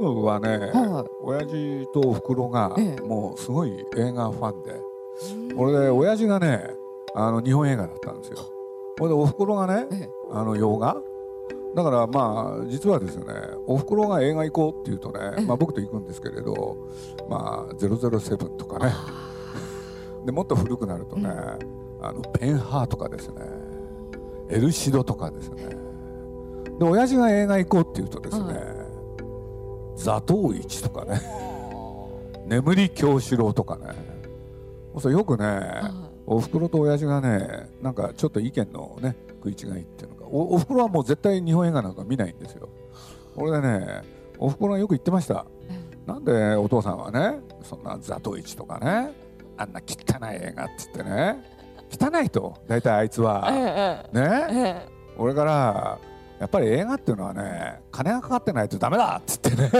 僕はね、は親父とおふくろがええ。もうすごい映画ファンで、俺で親父がねあの日本映画だったんですよ。これでおふくろがねええ。あの洋画。だからまあ実はですねおふくろが映画行こうっていうとええ。ね、まあ、僕と行くんですけれどまあ007とかね。でもっと古くなるとね、あのペンハーとかですね。エルシドとかですね。で親父が映画行こうっていうとですね、はい座頭市とかね。眠り京四郎とかね。それよくね、はおふくろと親父がねなんかちょっと意見のね食い違いっていうのかおおふくろはもう絶対日本映画なんか見ないんですよ。俺でねおふくろがよく言ってました。えなんでお父さんはねそんな座頭市とかねあんな汚い映画って言ってね汚いと大体あいつえはえ。ね？ええ。俺からやっぱり映画っていうのはね金がかかってないとダメだっつってね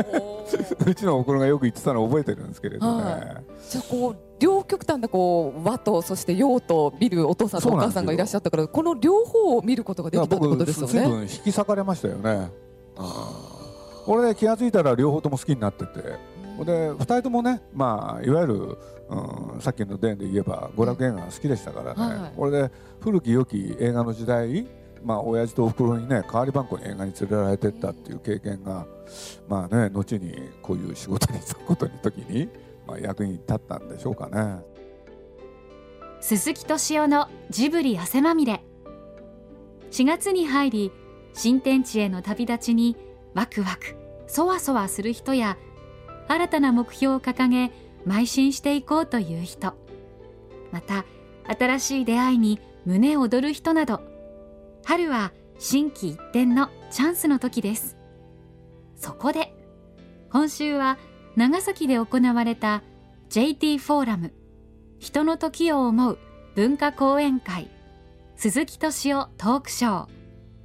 うちのおふくろがよく言ってたのを覚えてるんですけれどね、はじゃあこう両極端なこう和とそして洋と見るお父さんとお母さんがいらっしゃったからこの両方を見ることができたってことですよね？引き裂かれましたよね。俺で気が付いたら両方とも好きになってて。で2人ともねまあいわゆる、うん、さっきの伝で言えば娯楽映画が好きでしたからね、はい。これで古き良き映画の時代まあ親父とおふくろにね代わり番号に映画に連れられてったっていう経験がまあね後にこういう仕事に就くことに時に、まあ、役に立ったんでしょうかね。鈴木敏夫のジブリ汗まみれ4月に入り新天地への旅立ちにワクワクそわそわする人や新たな目標を掲げ邁進していこうという人また新しい出会いに胸躍る人など春は心機一転のチャンスの時です。そこで今週は長崎で行われた JT フォーラム人の時を思う文化講演会鈴木敏夫トークショー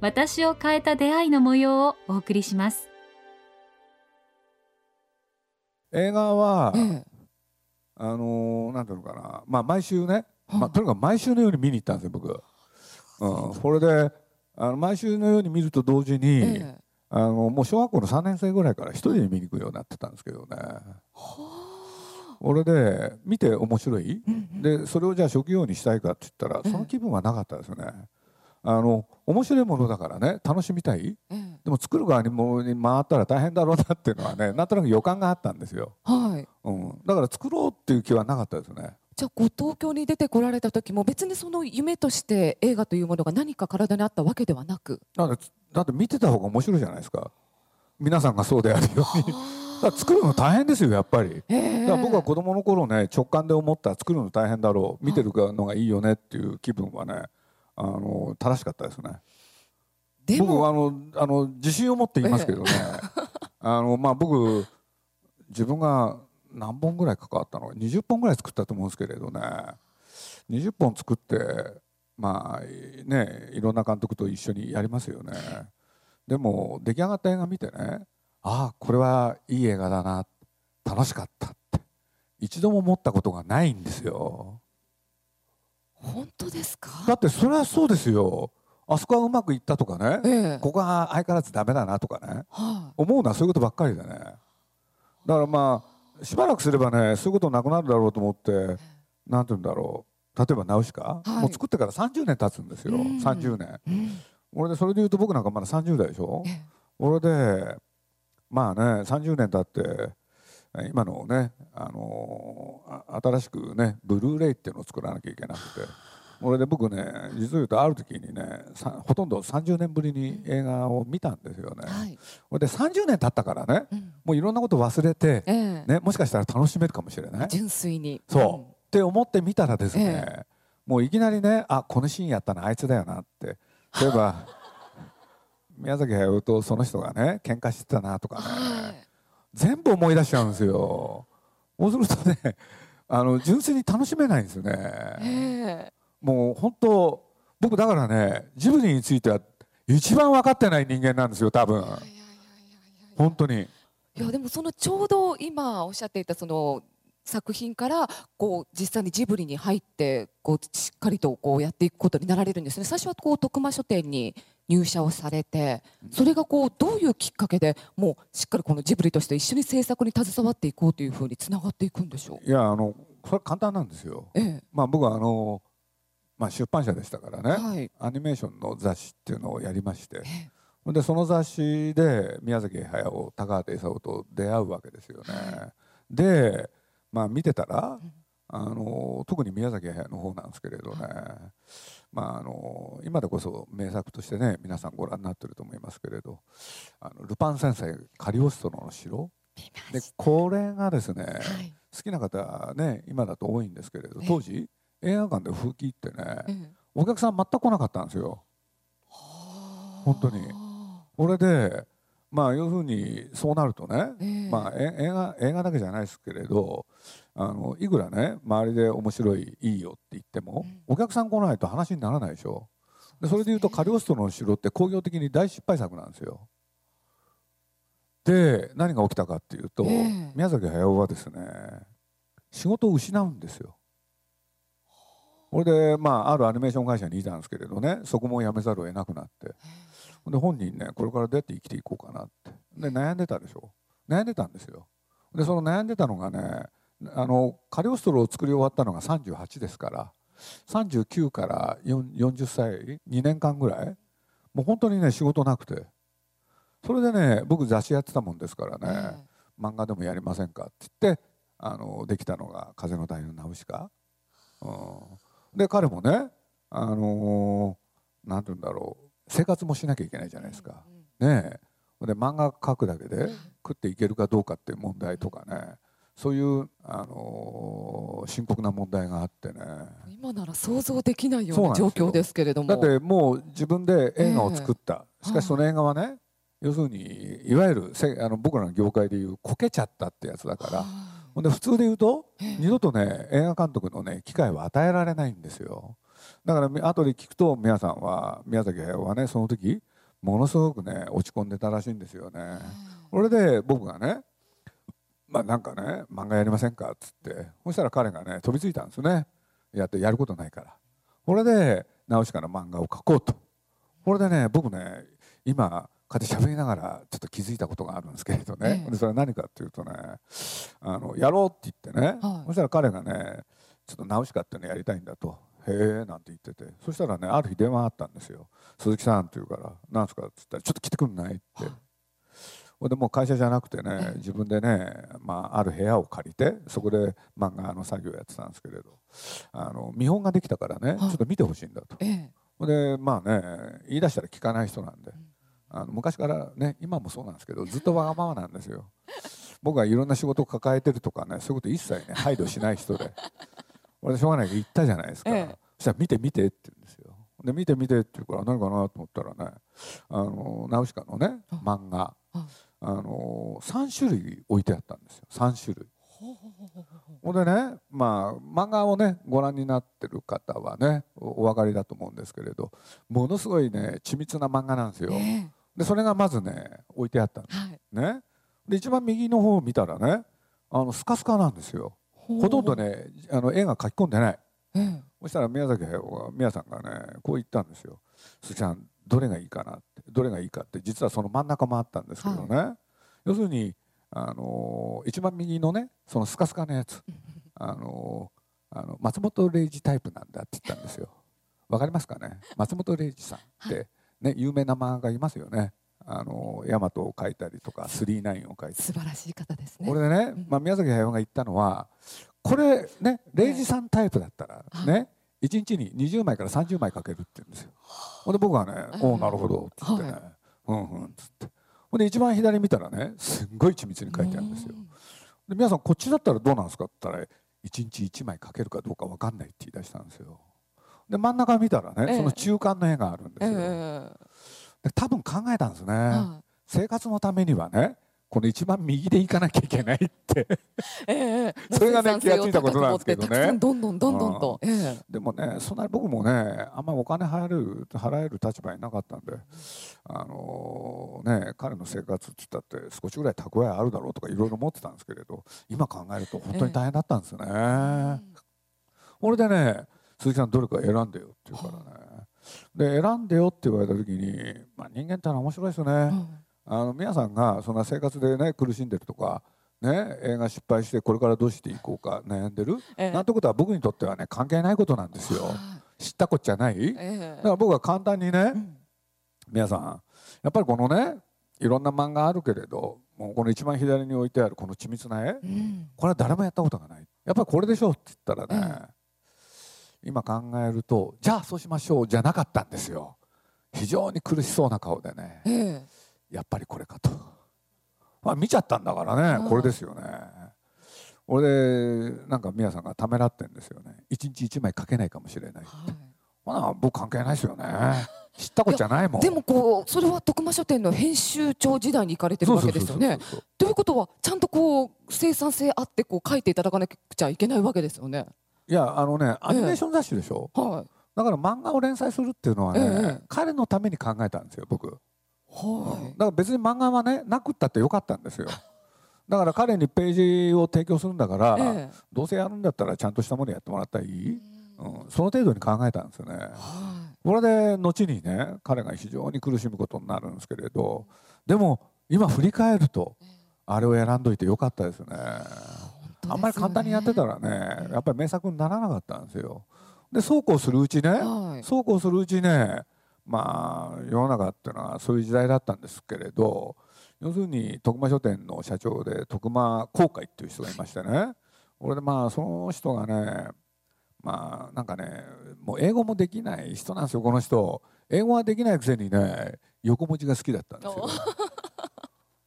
私を変えた出会いの模様をお送りします。映画は、ええあのーなんていうのかな、まあ、毎週ね、はいまあ、とにかく毎週のように見に行ったんですよ、僕。うん、これであの毎週のように見ると同時に、ええ。あのもう小学校の3年生ぐらいから一人で見に行くようになってたんですけどね。俺で見て面白い、うんうん。でそれをじゃあ職業にしたいかって言ったらええ。その気分はなかったですね。あの面白いものだからね楽しみたい？ええ。でも作る側にもに回ったら大変だろうなっていうのはねなんとなく予感があったんですよ。はい。うん、だから作ろうっていう気はなかったですね。じゃあこう東京に出てこられた時も別にその夢として映画というものが何か体にあったわけではなく。だってだって見てた方が面白いじゃないですか。皆さんがそうであるように。だから作るの大変ですよやっぱり。ええだから僕は子供の頃ね直感で思った作るの大変だろう。見てるのがいいよねっていう気分はねあの正しかったですね。でも。僕あのあの自信を持って言いますけどね、あのまあ僕自分が何本ぐらい関わったの20本ぐらい作ったと思うんですけれどね。20本作ってまあねいろんな監督と一緒にやりますよね。でも出来上がった映画見てね。ああこれはいい映画だな。楽しかったって。一度も思ったことがないんですよ。本当ですか？だってそれはそうですよ。あそこはうまくいったとかね。ええ。ここは相変わらずダメだなとかね。は思うのはそういうことばっかりでね。だからまあしばらくすればねそういうことなくなるだろうと思ってなんて言うんだろう。例えば「ナウシカ」はい。もう作ってから30年経つんですよ、うん。30年。俺でそれで言うと僕なんかまだ30代でしょ？ええ。俺でまあね30年経って今のね、あのあ新しくねブルーレイっていうのを作らなきゃいけなくて俺で僕ね実を言うとある時にねさほとんど30年ぶりに映画を見たんですよね。はい。俺で30年経ったからねうん。もういろんなこと忘れて、ええ。ね、もしかしたら楽しめるかもしれない。純粋に。そう、って思ってみたらですね、えもういきなりねあこのシーンやったのあいつだよなって。例えば 宮崎駿とその人がね喧嘩してたなとかね、はい。全部思い出しちゃうんですよ。そうするとねあの純粋に楽しめないんですよね。ええもう本当僕だからねジブリについては一番分かってない人間なんですよ多分。本当に。いやでもそのちょうど今おっしゃっていたその作品からこう実際にジブリに入ってこうしっかりとこうやっていくことになられるんですね。最初はこう徳間書店に入社をされてそれがこうどういうきっかけでもうしっかりこのジブリとして一緒に制作に携わっていこうというふうにつながっていくんでしょう？いやあのそれ簡単なんですよ。ええ。まあ僕はあのまあ出版社でしたからね、はい。アニメーションの雑誌っていうのをやりまして。えでその雑誌で宮崎駿高畑勲と出会うわけですよね。でまあ見てたらあの特に宮崎駿の方なんですけれどね、まあ、あの今でこそ名作としてね皆さんご覧になってると思いますけれど「あのルパン先生カリオストロの城」でこれがですね、はい。好きな方ね今だと多いんですけれどええ。当時映画館で風紀ってねええお客さん全く来なかったんですよ。本当に。あこれでまあ要するにそうなるとね、まあ、え映画映画だけじゃないですけれどあのいくらね周りで面白いいいよって言っても、うん。お客さん来ないと話にならないでしょ。でそれでいうと「カリオストロの城」って工業的に大失敗作なんですよ。で何が起きたかっていうと、ええ。宮崎駿はですね仕事を失うんですよ。これで、まあ、あるアニメーション会社にいたんですけれどね。そこも辞めざるを得なくなって。で本人ねこれからどうやって生きていこうかなって。で悩んでたでしょ。悩んでたんですよ。でその悩んでたのがねあのカリオストロを作り終わったのが38ですから。39から4 40歳2年間ぐらい。もう本当にね仕事なくて。それでね僕雑誌やってたもんですからね、漫画でもやりませんかって言ってあのできたのが「風の谷のナウシカ」うん、で彼もねあのーなんて言うんだろう。生活もしなきゃいけないじゃないですか。ねえ。で漫画描くだけで食っていけるかどうかっていう問題とかね。そういう、あのー深刻な問題があってね。今なら想像できないような状況ですけれども。だってもう自分で映画を作った、しかしその映画はね要するにいわゆるせあの僕らの業界でいうこけちゃったってやつだから。はほんで普通で言うと二度とね映画監督のね機会は与えられないんですよ。だからみ後で聞くと皆さんは宮崎駿はねその時ものすごくね落ち込んでたらしいんですよね。それで僕がねまあなんかね漫画やりませんか？っつって。そしたら彼がね飛びついたんですよね。やってやることないから。これでナウシカの漫画を描こうと。これでね僕ね今こうやって喋りながらちょっと気づいたことがあるんですけれどね、ええ。でそれは何かっていうとねあのやろうって言ってね、はい。そしたら彼がねちょっとナウシカっていうのやりたいんだと「へえ」なんて言ってて。そしたらねある日電話あったんですよ「鈴木さん」って言うから「なんすか?」っつったら「ちょっと来てくんない?」って。ほんでもう会社じゃなくてね自分でね、まあ、ある部屋を借りてそこで漫画の作業やってたんですけれどあの見本ができたからね、はい。ちょっと見てほしいんだと。ええ。でまあね言い出したら聞かない人なんであの昔からね今もそうなんですけどずっとわがままなんですよ。僕はいろんな仕事を抱えてるとかねそういうこと一切ね配慮しない人で。俺しょうがないから言ったじゃないですか、ええ。そしたら見て見てって言うんですよ。で見て見てって言うから何かなと思ったらねあのナウシカのねあ。漫画。あ。あの3種類置いてあったんですよ。3種類。ほんでねまあ漫画をねご覧になってる方はねおお分かりだと思うんですけれどものすごいね緻密な漫画なんですよ。ええでそれがまずね置いてあったんですはい。ね。で一番右の方を見たらねあのスカスカなんですよ。ほとんどねあの絵が書き込んでない。ええ。そしたら宮崎駿が宮さんがねこう言ったんですよ「鈴木さんどれがいいかな」って。どれがいいかって実はその真ん中もあったんですけどね、要するに、あのー一番右のねそのスカスカのやつ、あのーあの松本零士タイプなんだって言ったんですよ。わかりますかね？松本零士さんって、ね、有名な漫画家いますよね。あのー大和を描いたりとかスリーナインを描いたり。素晴らしい方ですね。これでね、まあ、宮崎駿が言ったのはこれね0時さんタイプだったらね1日に20枚から30枚かけるって言うんですよ。ほんで僕はね「おおなるほど」っつってね。はい「うんうん」っつって。ほんで一番左見たらねすんごい緻密に書いてあるんですよ。で皆さんこっちだったらどうなんですかって言ったら1日1枚かけるかどうか分かんないって言い出したんですよ。で真ん中見たらね、ええ。その中間の絵があるんですえよ。えで多分考えたんですね。は生活のためにはねこの一番右で行かなきゃいけないって。い ええ それがね気がついたことなんですけどね。どん。どんどんどんとええ。でもねそんなに僕もねあんまりお金払える払える立場になかったんであのね彼の生活って言ったって少しぐらい蓄えあるだろうとかいろいろ思ってたんですけれど今考えると本当に大変だったんですよね。これでね鈴木さんどれか選んでよって言うからね。で選んでよって言われた時に、まあ、人間ってのは面白いですよね、うん。あの皆さんがそんな生活でね苦しんでるとかね映画失敗してこれからどうしていこうか悩んでる、ええ。なんてことは僕にとってはね関係ないことなんですよ。は知ったこっちゃない、いええ。だから僕は簡単にね、うん。皆さんやっぱりこのねいろんな漫画あるけれどもうこの一番左に置いてあるこの緻密な絵うん。これは誰もやったことがない。やっぱりこれでしょうって言ったらね、え今考えるとじゃあそうしましょうじゃなかったんですよ。非常に苦しそうな顔でね。ええ。やっぱりこれかと、まあ、見ちゃったんだからねはいこれですよね。俺でなんか皆さんがためらってんですよね。一日一枚書けないかもしれないはい。まあ僕関係ないですよね。知ったことじゃないもん。でもこうそれは徳間書店の編集長時代に行かれてるわけですよね。ということはちゃんとこう生産性あってこう書いていただかなくちゃいけないわけですよね。いやあのねアニメーション雑誌でしょ、はい。だから漫画を連載するっていうのはね、ええ彼のために考えたんですよ僕、はだから別に漫画はねなくったってよかったんですよ。だから彼にページを提供するんだから、い。ええ。どうせやるんだったらちゃんとしたものやってもらったらいい、うん、その程度に考えたんですよね。はこれで後にね彼が非常に苦しむことになるんですけれどでも今振り返るとあれを選んどいてよかったですねいあんまり簡単にやってたらねやっぱり名作にならなかったんですよ。でそうこうするうちねはい。そうこうするうちねまあ世の中っていうのはそういう時代だったんですけれど要するに徳間書店の社長で徳間航海っていう人がいましてね俺でまあその人がねまあなんかねもう英語もできない人なんですよこの人。英語はできないくせにね横文字が好きだったんですよ。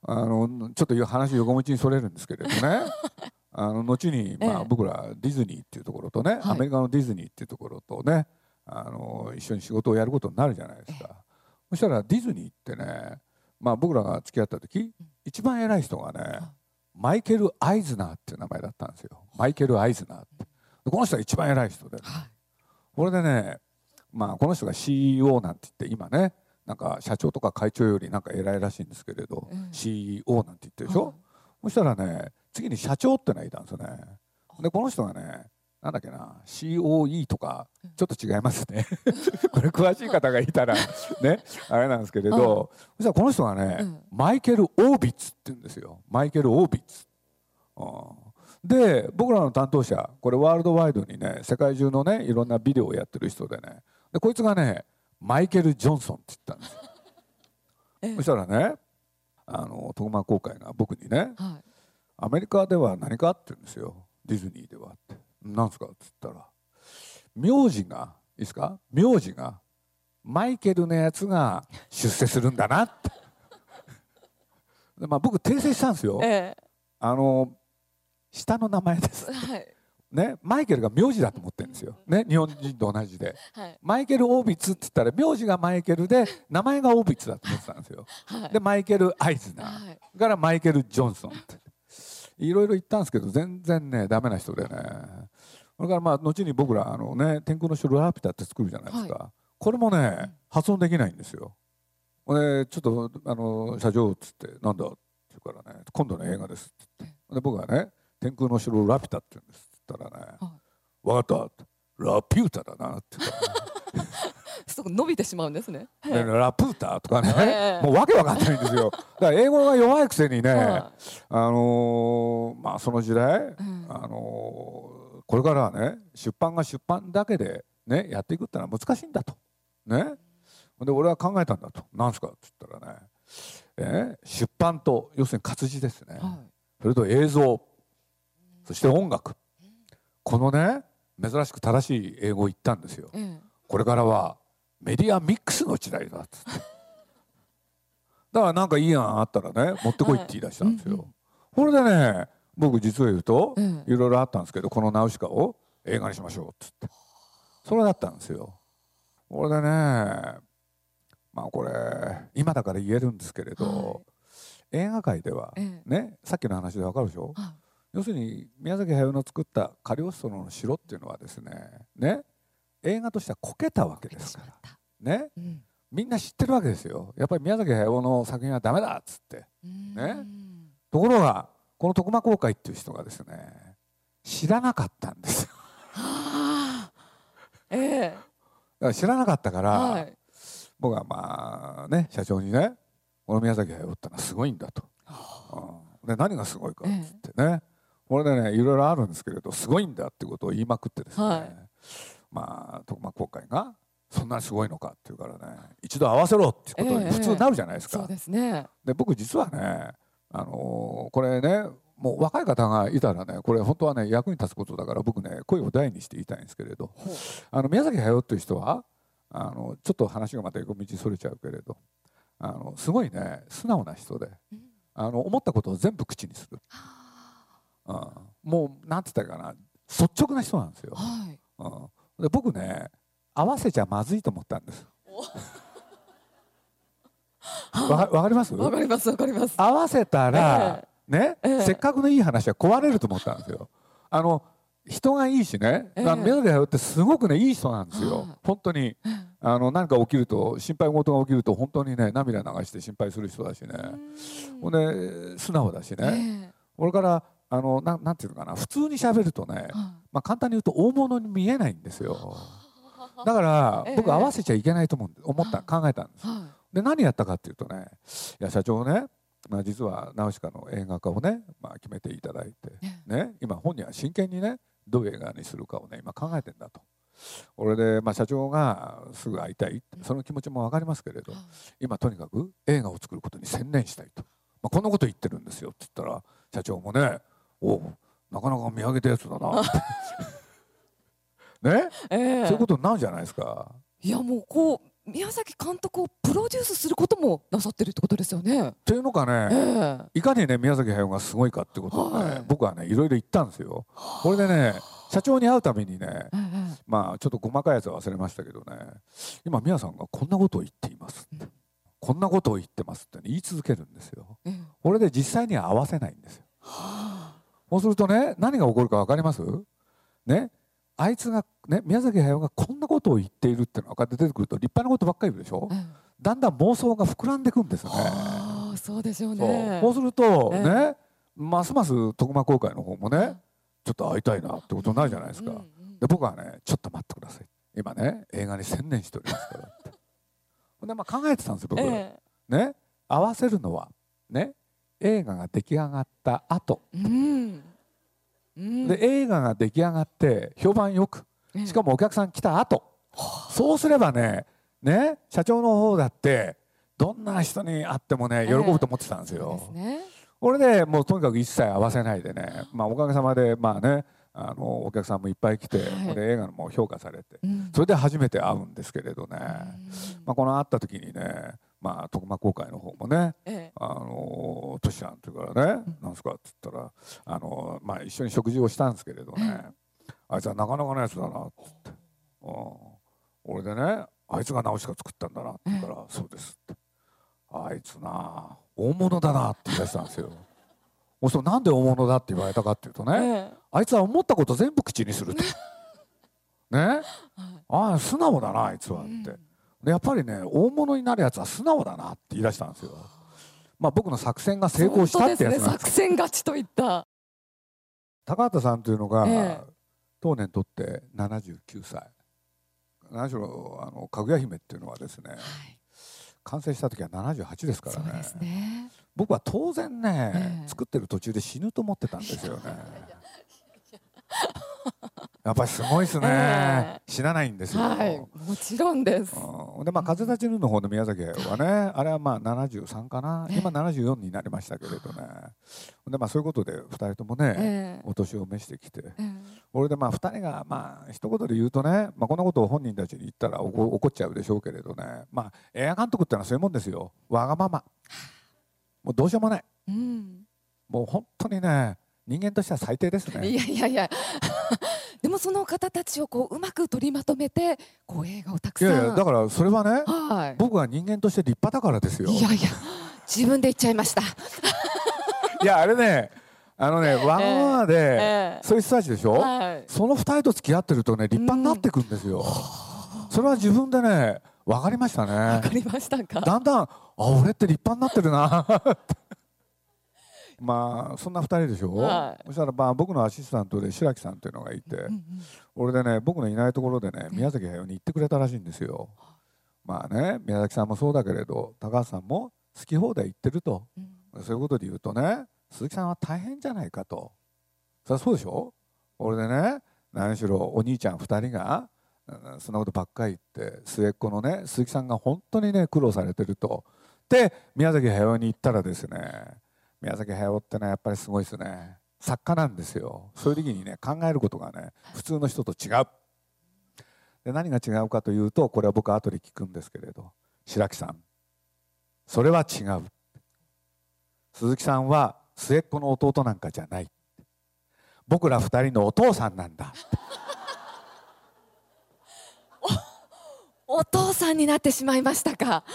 あのちょっと話横文字にそれるんですけれどね あの後に、まあ、ええ。僕らディズニーっていうところとね、はい。アメリカのディズニーっていうところとねあの一緒に仕事をやることになるじゃないですか。そしたらディズニーってね、まあ、僕らが付き合った時一番偉い人がねマイケル・アイズナーっていう名前だったんですよ。マイケル・アイズナーって。でこの人が一番偉い人ではい。これでね、まあ、この人が CEO なんて言って今ねなんか社長とか会長よりなんか偉いらしいんですけれど、うん CEO なんて言ってるでしょ、はい。そしたらね次に社長ってのがいたんですよね。でこの人がねなんだっけな COE とかちょっと違いますね。これ詳しい方がいたらねあれなんですけれど、そしたらこの人がね、うん。マイケル・オービッツって言うんですよ。マイケル・オービッツ。うん。で僕らの担当者これワールドワイドにね世界中のねいろんなビデオをやってる人でねでこいつがねマイケル・ジョンソンって言ったんですよ。ええ。そしたらねあの徳間公会が僕にねはい「アメリカでは何か?」ってんですよ。ディズニーではって「なんすか?」って言ったら。名字がいいですか？名字がマイケルのやつが出世するんだなって。で、まあ、僕訂正したんですよ。えあの下の名前です。えはい。ねマイケルが名字だと思ってるんですよ。ね日本人と同じで。はい。マイケル・オービッツって言ったら名字がマイケルで名前がオービッツだと思ってたんですよ。はい。でマイケル・アイズナーはい。からマイケル・ジョンソンっていろいろ言ったんですけど全然ねダメな人でね。それからまあ後に僕らあのね天空の城ラピュタって作るじゃないですか、これもね発音できないんですよ。でちょっとあの社長っつってなんだ？って言うからね今度の映画ですって言って。で僕がね天空の城ラピュタって言うんですって言ったらねは分かった。ってラピュータだなって言ったらねすごく伸びてしまうんですね。ねラプーターとかね、ええもうわけわかんないんですよ。だから英語が弱いくせにね、はあのーまあその時代、んあのーこれからはね出版が出版だけでねやっていくってのは難しいんだとね。で俺は考えたんだと。なんすかって言ったらね、えー出版と要するに活字ですね。はそれと映像、そして音楽。このね珍しく正しい英語を言ったんですよ。い。えこれからはメディアミックスの時代だっつってだからなんかいい案あったらね持ってこいって言い出したんですよ、これでね僕実を言うとええ。いろいろあったんですけどこの「ナウシカ」を映画にしましょうっつって。それだったんですよ。これでねまあこれ今だから言えるんですけれど、映画界ではええ。ねさっきの話でわかるでしょ、は要するに宮崎駿の作った「カリオストロの城」っていうのはですねね映画としてはこけたわけい。ですからた。ね？うん。みんな知ってるわけですよやっぱり宮崎駿の作品はダメだっつってねうんところがこの徳間公会っていう人がですね知らなかったんですよはあ。ええ。から知らなかったから、はい僕はまあね社長にね「この宮崎駿ってのはすごいんだ」と。うんで何がすごいかっつってね、これでねいろいろあるんですけれどすごいんだってことを言いまくってですね、はいまあ徳間公会が「そんなにすごいのか」って言うからね一度合わせろっていうことに普通になるじゃないですか。そうですね。で僕実はね、あのーこれねもう若い方がいたらねこれ本当はね役に立つことだから僕ね声を大にして言いたいんですけれどあの宮崎駿っていう人はあのちょっと話がまた横道それちゃうけれどあのすごいね素直な人でうん。あの思ったことを全部口にする、うん、もうなんて言ったかな率直な人なんですよ、はい。うん、で僕ね合わせちゃまずいと思ったんです。わかります？わかりますわかります。合わせたら、ね、ええ。せっかくのいい話は壊れると思ったんですよ。あの人がいいしね、ええ。あの宮崎駿ってすごくねいい人なんですよ、はい。本当に。あの何か起きると心配事が起きると本当にね涙流して心配する人だしね、ほんで素直だしね、え。これからあのなんなんていうのかな。普通に喋るとねえ、まあ、簡単に言うと大物に見えないんですよ。だからええ。僕合わせちゃいけないと思う思った。考えたんですはで何やったかっていうとねいや社長ね、まあ、実はナウシカの映画化をね、まあ、決めていただいて、えね、今本人は真剣にねどういう映画にするかをね今考えてんだと。俺で、まあ、社長がすぐ会いたいその気持ちも分かりますけれどい。今とにかく映画を作ることに専念したいと、まあ、こんなこと言ってるんですよって言ったら社長もね「おうなかなか見上げたやつだな」ね、ええそういうことになるじゃないですか？いやもうこう宮崎監督をプロデュースすることもなさってるってことですよね。っていうのかえね、えいかにね宮崎駿がすごいかってことをね、はい僕はねいろいろ言ったんですよ。これでね社長に会うためにねええまあちょっと細かいやつは忘れましたけどね今宮さんがこんなことを言っていますって、こんなことを言ってますって、ね、言い続けるんですよ。ええこれで実際には合わせないんですよ。そうするとね何が起こるか分かります？ね？あいつがね宮崎駿がこんなことを言っているっていうのが出てくると立派なことばっかり言うでしょ？ええだんだん妄想が膨らんでいくんですね。ああそうでしょうそうね。そうするとええね、ますます徳間公会の方もね、ちょっと会いたいなってことになるじゃないですか。うんうんで僕はね、ちょっと待ってください。今ね、映画に専念しておりますからって。でまあ考えてたんですよ僕。えね、合わせるのはね、映画が出来上がった後、えうん。うん。で映画が出来上がって評判よく、ええしかもお客さん来た後、そうすればね、ね、社長の方だってどんな人に会ってもね喜ぶと思ってたんですよ。そうですね。これでもうとにかく一切合わせないでね、まあ、おかげさまでまあねあのお客さんもいっぱい来て、はい。で映画も評価されて。うん。それで初めて会うんですけれどね、うん。まあ、この会った時にね、まあ、徳間公会の方もねええ。あのトシちゃんっていうからね「なんすか?」って言ったらあの、まあ、一緒に食事をしたんですけれどね。あいつはなかなかのやつだなって。言って、うん、俺でねあいつが直しか作ったんだなって言ったら「そうです」って。あいつな大物だなって言い出したんですよ。もうそうなんで大物だって言われたかっていうとね、ええ。あいつは思ったこと全部口にすると。ね。はい。ああ素直だなあいつはって、やっぱりね大物になるやつは素直だなって言い出したんですよ。まあ僕の作戦が成功したってやつ本当ですねなんです作戦勝ちといった。高畑さんというのが、ええ。当年とって79歳。何しろあのかぐや姫っていうのはですねはい。完成した時は78ですからね。ね。僕は当然ね、ええ。作ってる途中で死ぬと思ってたんですよね やっぱりすごいですね、え死なないんですよ、はいもちろんです。うん。でまあ風立ちぬの方の宮崎はねあれはまあ73かな、ええ。今74になりましたけれどね。でまあそういうことで2人ともね、ええ。お年を召してきて。ええ。俺でまあ2人がまあ一言で言うとね、まあ、こんなことを本人たちに言ったら怒怒っちゃうでしょうけれどね。まあ映画監督ってのはそういうもんですよ。わがまま。もうどうしようもない。うん。もう本当にね人間としては最低ですいねやいやいや。でもその方たちをこううまく取りまとめてこう映画をたくさん。いやいやだからそれはねはい。僕は人間として立派だからですよいやいや自分で言っちゃいました。いやあれねあのねわがままで、ええそういう人たちでしょ、はい。その2人と付き合ってるとね立派になっていくんですよ、それは自分でね分かりましたねわかりましたか？だんだんあ俺って立派になってるなまあそんな2人でしょ、はい。そしたらまあ僕のアシスタントで白木さんっていうのがいて、うんうん俺でね僕のいないところでね宮崎駿に行ってくれたらしいんですよ。まあね宮崎さんもそうだけれど高橋さんも好き放題言ってると。うん。そういうことで言うとね鈴木さんは大変じゃないかと。そりゃそうでしょ？俺でね何しろお兄ちゃん2人がうんそんなことばっかり言って末っ子のね鈴木さんが本当にね苦労されてると。で宮崎駿に行ったらですね宮崎駿ってのはやっぱりすごいですね。作家なんですよ。そういう時にね考えることがね普通の人と違う。で何が違うかというとこれは僕後で聞くんですけれど白木さん。それは違う。鈴木さんは末っ子の弟なんかじゃない。僕ら二人のお父さんなんだ。お父さんになってしまいましたか。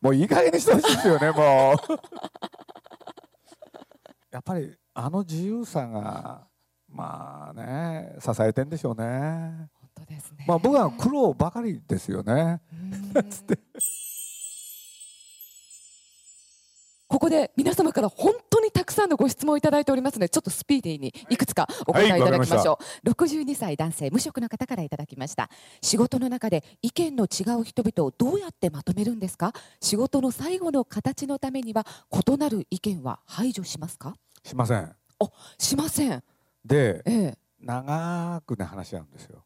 もういい加減にしてほしいですよねもうやっぱりあの自由さがまあね支えてんでしょうね。本当ですね。まあ僕は苦労ばかりですよね。うん。ここで皆様から本さんのご質問をいただいておりますのでちょっとスピーディーにいくつかお答えいただきましょう、62歳男性無職の方からいただきました。仕事の中で意見の違う人々をどうやってまとめるんですか？仕事の最後の形のためには異なる意見は排除しますか？しません。しません。でええ。長くね話し合うんですよ。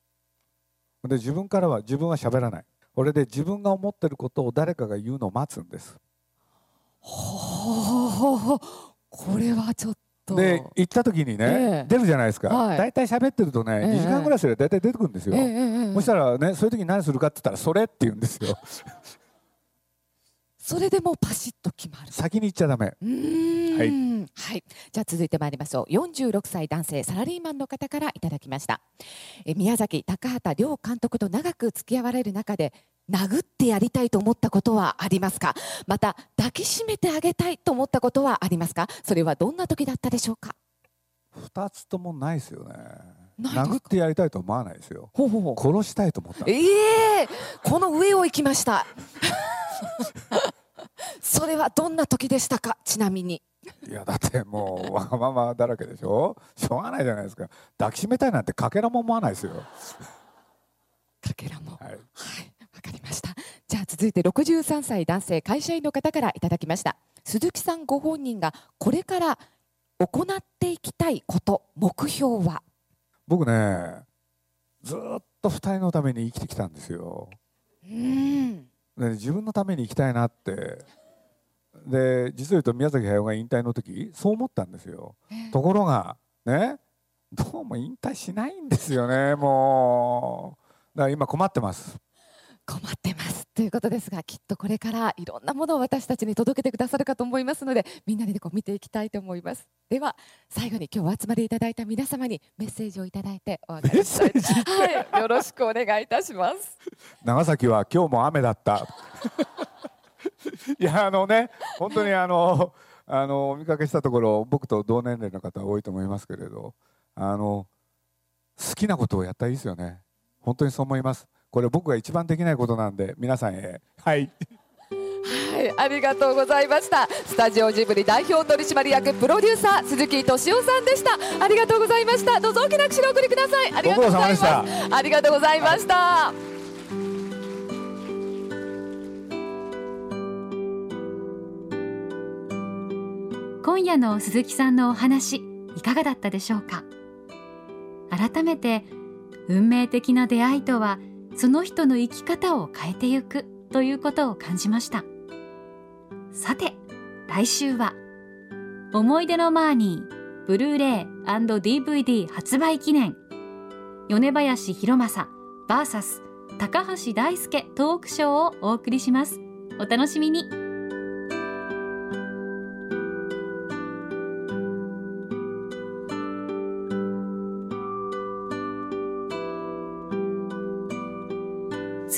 で自分からは自分は喋らない。これで自分が思ってることを誰かが言うのを待つんです。ほうこれはちょっと。で行った時にね、ええ。出るじゃないですか、はい。大体喋ってるとね、ええ。2時間ぐらいすれば大体出てくるんですよ、そしたらねそういう時に何するかって言ったらそれって言うんですよ。それでもうパシッと決まる。先に言っちゃダメ。うーん。はい、じゃあ続いてまいりましょう。46歳男性サラリーマンの方からいただきました。え宮崎高畑両監督と長く付き合われる中で殴ってやりたいと思ったことはありますか？また抱きしめてあげたいと思ったことはありますか？それはどんな時だったでしょうか？2つともないですよね。殴ってやりたいと思わないですよ。ほうほう殺したいと思った。ええこの上を行きました。それはどんな時でしたか？ちなみに。いやだってもうわがままだらけでしょ？しょうがないじゃないですか。抱きしめたいなんてかけらも思わないですよ。かけらも。はい。はい、わかりました。じゃあ続いて63歳男性会社員の方からいただきました。鈴木さんご本人がこれから行っていきたいこと、目標は？僕ねずーっと2人のために生きてきたんですようん。で自分のために生きたいなってで実を言うと宮崎駿が引退の時そう思ったんですよところがねどうも引退しないんですよねもうだから今困ってます困ってますということですが、きっとこれからいろんなものを私たちに届けてくださるかと思いますので、みんなでこう見ていきたいと思います。では最後に今日お集まりいただいた皆様にメッセージをいただいてお別れしたい。はい、よろしくお願いいたします。長崎は今日も雨だったいやあのね本当にあのあのお見かけしたところ僕と同年齢の方多いと思いますけれどあの好きなことをやったらいいですよね本当にそう思いますこれ僕が一番できないことなんで皆さんへはいはい、ありがとうございました。スタジオジブリ代表取締役プロデューサー鈴木敏夫さんでした。ありがとうございました。どうぞ大きな拍手でお送りください。ありがとうございます。ご苦労様でありがとうございました。今夜の鈴木さんのお話いかがだったでしょうか？改めて運命的な出会いとはその人の生き方を変えてゆくということを感じました。さて来週は思い出のマーニーブルーレイ &DVD 発売記念。米林博正 VS 高橋大輔トークショーをお送りします。お楽しみに。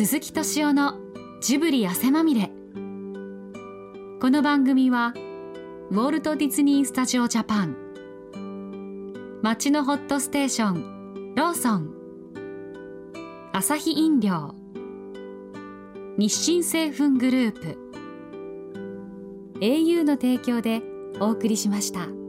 鈴木敏夫のジブリ汗まみれこの番組はウォルト・ディズニー・スタジオ・ジャパン街のホットステーションローソンアサヒ飲料日清製粉グループ au の提供でお送りしました。